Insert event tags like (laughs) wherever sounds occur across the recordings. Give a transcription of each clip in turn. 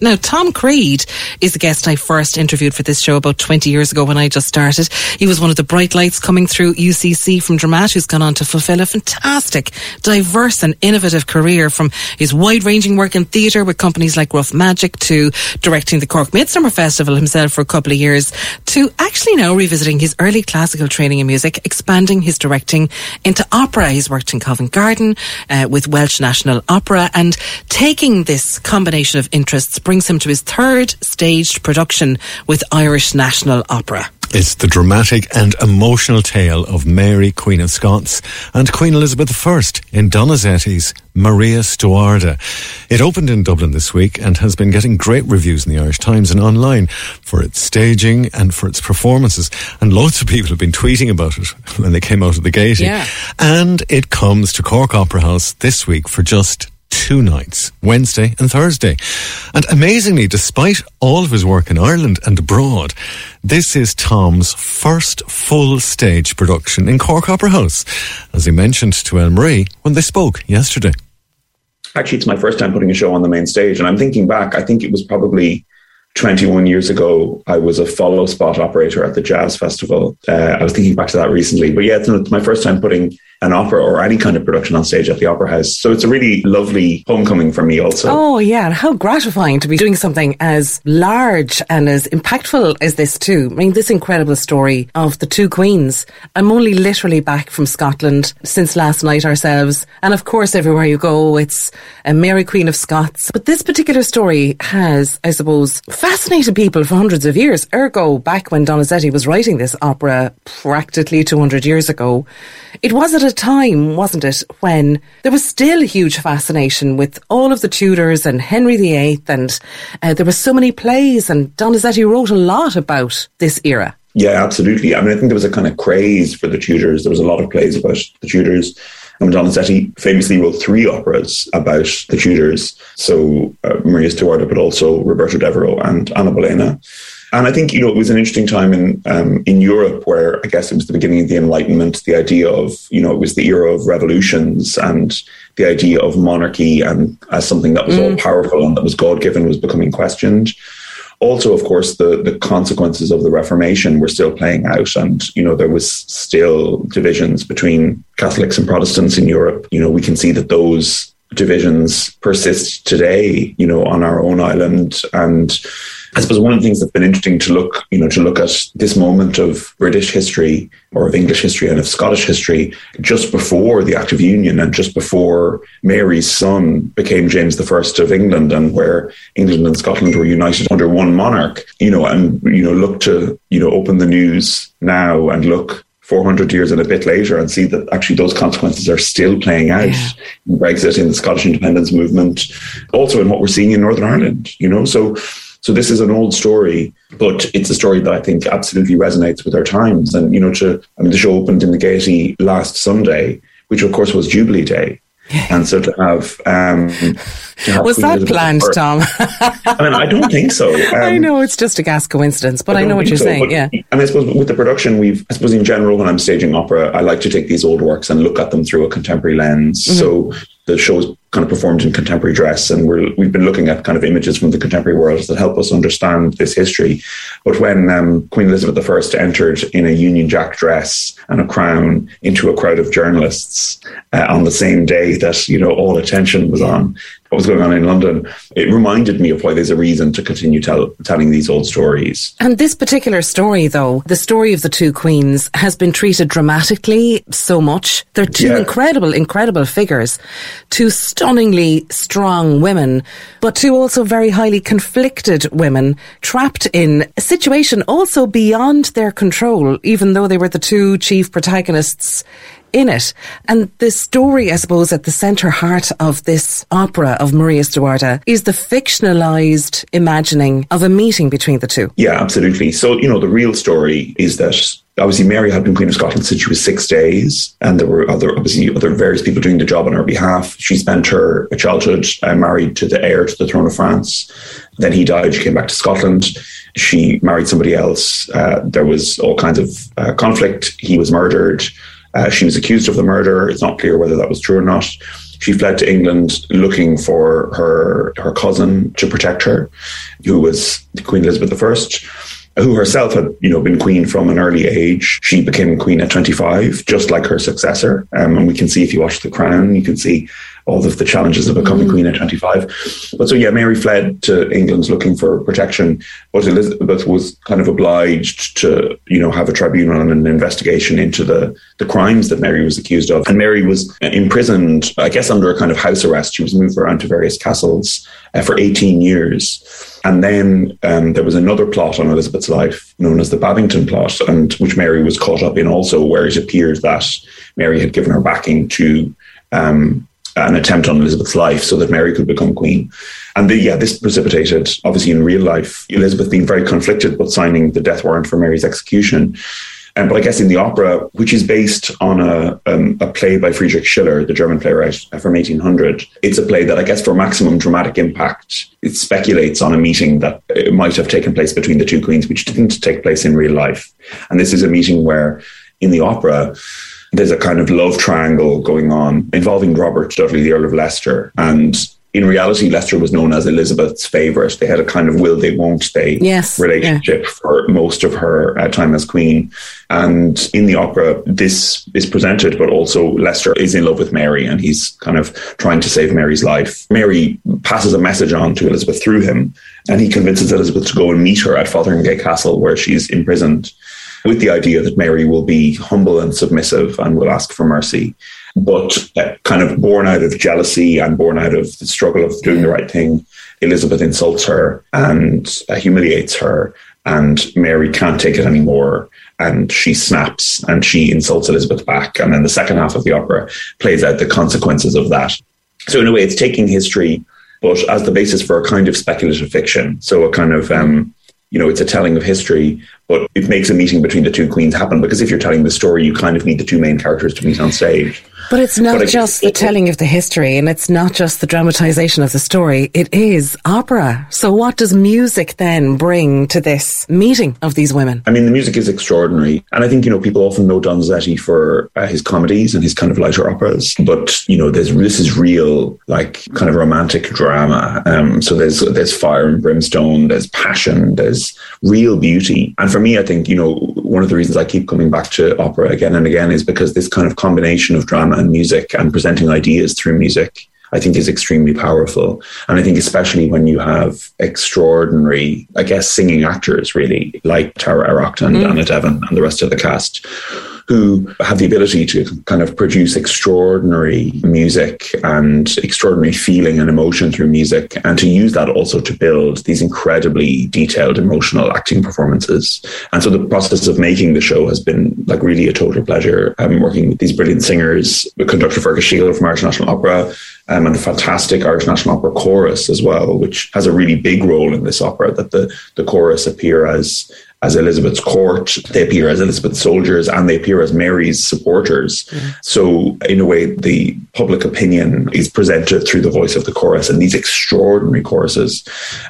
Now, Tom Creed is the guest I first interviewed for this show about 20 years ago when I just started. He was one of the bright lights coming through UCC from Dramat who's gone on to fulfill a fantastic, diverse and innovative career from his wide-ranging work in theatre with companies like Rough Magic to directing the Cork Midsummer Festival himself for a couple of years to actually now revisiting his early classical training in music, expanding his directing into opera. He's worked in Covent Garden uh, with Welsh National Opera and taking this combination of interests brings him to his third staged production with Irish National Opera. It's the dramatic and emotional tale of Mary, Queen of Scots, and Queen Elizabeth I in Donizetti's Maria Stuarda. It opened in Dublin this week and has been getting great reviews in the Irish Times and online for its staging and for its performances. And loads of people have been tweeting about it (laughs) when they came out of the gate. Yeah. And it comes to Cork Opera House this week for just two nights, Wednesday and Thursday. And amazingly, despite all of his work in Ireland and abroad, this is Tom's first full stage production in Cork Opera House, as he mentioned to Elmarie when they spoke yesterday. Actually, it's my first time putting a show on the main stage. And I'm thinking back, I think it was probably 21 years ago, I was a follow spot operator at the Jazz Festival. Uh, I was thinking back to that recently, but yeah, it's my first time putting an opera or any kind of production on stage at the Opera House. So it's a really lovely homecoming for me also. Oh, yeah. And how gratifying to be doing something as large and as impactful as this, too. I mean, this incredible story of the two queens. I'm only literally back from Scotland since last night ourselves. And of course, everywhere you go, it's a Mary Queen of Scots. But this particular story has, I suppose, fascinated people for hundreds of years. Ergo, back when Donizetti was writing this opera practically 200 years ago, it was at a time, wasn't it, when there was still huge fascination with all of the Tudors and Henry VIII, and uh, there were so many plays, and Donizetti wrote a lot about this era. Yeah, absolutely. I mean, I think there was a kind of craze for the Tudors. There was a lot of plays about the Tudors. And Donizetti famously wrote three operas about the Tudors. So uh, Maria Stuarda, but also Roberto Devereux and Anna Bolena. And I think you know it was an interesting time in um, in Europe where I guess it was the beginning of the Enlightenment. The idea of you know it was the era of revolutions and the idea of monarchy and as something that was mm. all powerful and that was God given was becoming questioned. Also, of course, the the consequences of the Reformation were still playing out, and you know there was still divisions between Catholics and Protestants in Europe. You know we can see that those divisions persist today. You know on our own island and I suppose one of the things that's been interesting to look, you know, to look at this moment of British history or of English history and of Scottish history just before the Act of Union and just before Mary's son became James I of England and where England and Scotland were united under one monarch, you know, and, you know, look to, you know, open the news now and look 400 years and a bit later and see that actually those consequences are still playing out yeah. in Brexit, in the Scottish independence movement, also in what we're seeing in Northern Ireland, you know. So so this is an old story, but it's a story that I think absolutely resonates with our times. And, you know, to, I mean, the show opened in the Gaiety last Sunday, which of course was Jubilee Day. And so to have, um, to have was that planned, Tom? I mean, I don't think so. (laughs) Um, I know it's just a gas coincidence, but I, I know what you're so, saying. But, yeah, and I suppose with the production, we've, I suppose in general, when I'm staging opera, I like to take these old works and look at them through a contemporary lens. Mm-hmm. So the show's kind of performed in contemporary dress. And we're, we've been looking at kind of images from the contemporary world that help us understand this history. But when um, Queen Elizabeth I entered in a Union Jack dress and a crown into a crowd of journalists uh, on the same day that, you know, all attention was on what was going on in London, it reminded me of why there's a reason to continue tell, telling these old stories. And this particular story, though, the story of the two queens, has been treated dramatically so much. They're two yeah. incredible, incredible figures, two stunningly strong women, but two also very highly conflicted women, trapped in a situation also beyond their control, even though they were the two chief protagonists in it. And the story, I suppose, at the centre heart of this opera of Maria Stuarda is the fictionalized imagining of a meeting between the two. Yeah, absolutely. So, you know, the real story is that obviously Mary had been Queen of Scotland since she was six days, and there were other obviously other various people doing the job on her behalf. She spent her childhood uh, married to the heir to the throne of France. Then he died. She came back to Scotland. She married somebody else. Uh, there was all kinds of uh, conflict. He was murdered. Uh, she was accused of the murder. It's not clear whether that was true or not. She fled to England looking for her her cousin to protect her, who was Queen Elizabeth I, who herself had you know been queen from an early age. She became queen at 25, just like her successor. Um, and we can see if you watch The Crown, you can see all of the challenges of becoming mm. queen at 25. But so, yeah, Mary fled to England looking for protection, but Elizabeth was kind of obliged to, you know, have a tribunal and an investigation into the, the crimes that Mary was accused of. And Mary was imprisoned, I guess, under a kind of house arrest. She was moved around to various castles uh, for 18 years. And then um, there was another plot on Elizabeth's life known as the Babington plot, and which Mary was caught up in also, where it appears that Mary had given her backing to um, an attempt on Elizabeth's life so that Mary could become queen. And the, yeah, this precipitated, obviously in real life, Elizabeth being very conflicted but signing the death warrant for Mary's execution. Um, but I guess in the opera, which is based on a, um, a play by Friedrich Schiller, the German playwright from 1800, it's a play that I guess for maximum dramatic impact, it speculates on a meeting that might have taken place between the two queens, which didn't take place in real life. And this is a meeting where in the opera, there's a kind of love triangle going on involving Robert Dudley, the Earl of Leicester. And in reality, Leicester was known as Elizabeth's favourite. They had a kind of will they, won't they yes, relationship yeah. for most of her uh, time as queen. And in the opera, this is presented, but also Leicester is in love with Mary and he's kind of trying to save Mary's life. Mary passes a message on to Elizabeth through him, and he convinces Elizabeth to go and meet her at Fotheringay Castle, where she's imprisoned with the idea that Mary will be humble and submissive and will ask for mercy. But uh, kind of born out of jealousy and born out of the struggle of doing the right thing, Elizabeth insults her and humiliates her, and Mary can't take it anymore. And she snaps and she insults Elizabeth back. And then the second half of the opera plays out the consequences of that. So, in a way, it's taking history, but as the basis for a kind of speculative fiction. So, a kind of um, you know, it's a telling of history, but it makes a meeting between the two queens happen because if you're telling the story, you kind of need the two main characters to meet on stage. But it's not but just the telling of the history and it's not just the dramatization of the story. It is opera. So what does music then bring to this meeting of these women? I mean, the music is extraordinary. And I think, you know, people often know Donizetti for uh, his comedies and his kind of lighter operas. But, you know, there's, this is real, like kind of romantic drama. Um, so there's, there's fire and brimstone, there's passion, there's real beauty. And for me, I think, you know, one of the reasons I keep coming back to opera again and again is because this kind of combination of drama and music and presenting ideas through music, I think is extremely powerful. And I think especially when you have extraordinary, I guess, singing actors really, like Tara Erraught and mm. Anna Devin and the rest of the cast, who have the ability to kind of produce extraordinary music and extraordinary feeling and emotion through music, and to use that also to build these incredibly detailed emotional acting performances. And so the process of making the show has been like really a total pleasure. Working with these brilliant singers, conductor Fergus Sheil from Irish National Opera, um, and the fantastic Irish National Opera chorus as well, which has a really big role in this opera. That the the chorus appear as as Elizabeth's court, they appear as Elizabeth's soldiers, and they appear as Mary's supporters. Mm-hmm. So, in a way, the public opinion is presented through the voice of the chorus and these extraordinary choruses.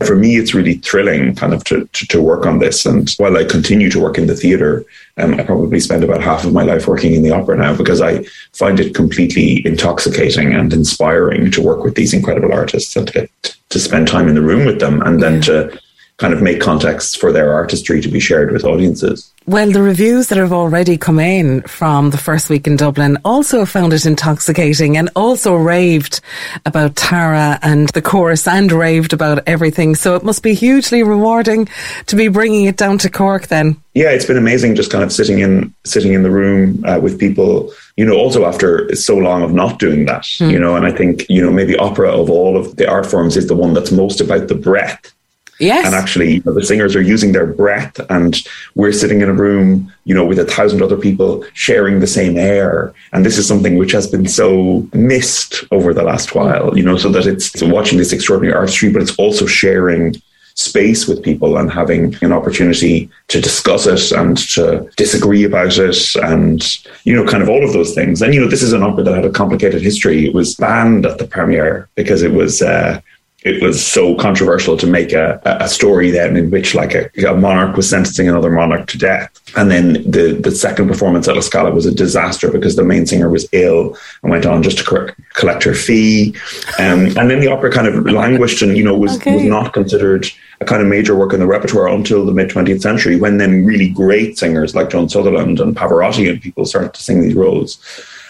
For me, it's really thrilling kind of to, to, to work on this. And while I continue to work in the theatre, Um, I probably spend about half of my life working in the opera now because I find it completely intoxicating and inspiring to work with these incredible artists and to get to spend time in the room with them and then yeah. to kind of make contexts for their artistry to be shared with audiences. Well, the reviews that have already come in from the first week in Dublin also found it intoxicating and also raved about Tara and the chorus and raved about everything. So it must be hugely rewarding to be bringing it down to Cork then. Yeah, it's been amazing just kind of sitting in sitting in the room uh, with people, you know, also after so long of not doing that, mm. you know, and I think, you know, maybe opera of all of the art forms is the one that's most about the breath Yes. And actually, you know, the singers are using their breath, and we're sitting in a room, you know, with a thousand other people sharing the same air. And this is something which has been so missed over the last while, you know, so that it's watching this extraordinary artistry, but it's also sharing space with people and having an opportunity to discuss it and to disagree about it and you know kind of all of those things and you know this is an opera that had a complicated history it was banned at the premiere because it was uh, it was so controversial to make a, a story then in which like a, a, monarch was sentencing another monarch to death. And then the, the second performance at La Scala was a disaster because the main singer was ill and went on just to co- collect her fee. Um, and then the opera kind of languished and, you know, was, okay. was not considered a kind of major work in the repertoire until the mid 20th century when then really great singers like Joan Sutherland and Pavarotti and people started to sing these roles.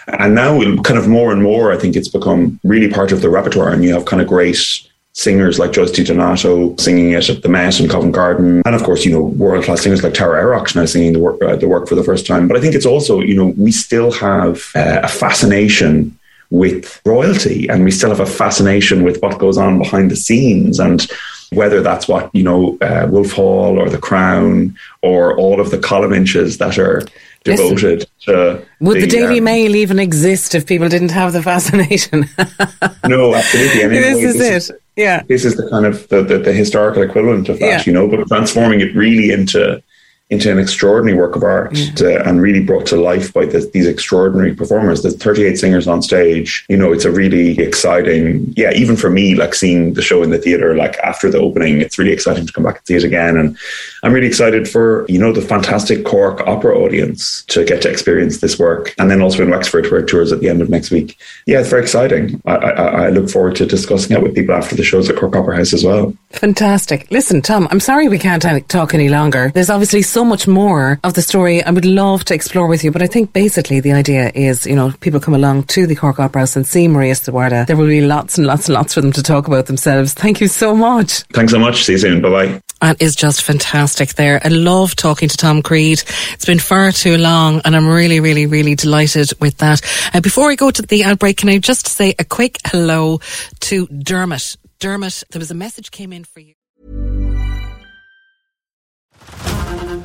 And now, kind of more and more, I think it's become really part of the repertoire, and you have kind of great singers like Joyce DiDonato singing it at the Met and Covent Garden. And of course, you know, world class singers like Tara Erraught now singing the work, uh, the work for the first time. But I think it's also, you know, we still have uh, a fascination with royalty and we still have a fascination with what goes on behind the scenes. And whether that's what, you know, uh, Wolf Hall or The Crown or all of the column inches that are devoted to. Would the, the Daily um, Mail even exist if people didn't have the fascination? (laughs) no, absolutely. I mean, this is it. Yeah. This is the kind of the, the, the historical equivalent of that, yeah. you know, but transforming it really into into an extraordinary work of art to, and really brought to life by this, these extraordinary performers. There's 38 singers on stage. You know, it's a really exciting, yeah, even for me, like seeing the show in the theater, like after the opening, it's really exciting to come back and see it again. And I'm really excited for, you know, the fantastic Cork opera audience to get to experience this work. And then also in Wexford, where it tours at the end of next week. Yeah, it's very exciting. I, I, I look forward to discussing it with people after the shows at Cork Opera House as well. Fantastic. Listen, Tom, I'm sorry we can't uh, talk any longer. There's obviously so so much more of the story I would love to explore with you. But I think basically the idea is, you know, people come along to the Cork Opera House and see Maria Stuarda. There will be lots and lots and lots for them to talk about themselves. Thank you so much. Thanks so much. See you soon. Bye bye. And is just fantastic there. I love talking to Tom Creed. It's been far too long and I'm really, really, really delighted with that. Uh, before we go to the outbreak, can I just say a quick hello to Dermot? Dermot, there was a message came in for you.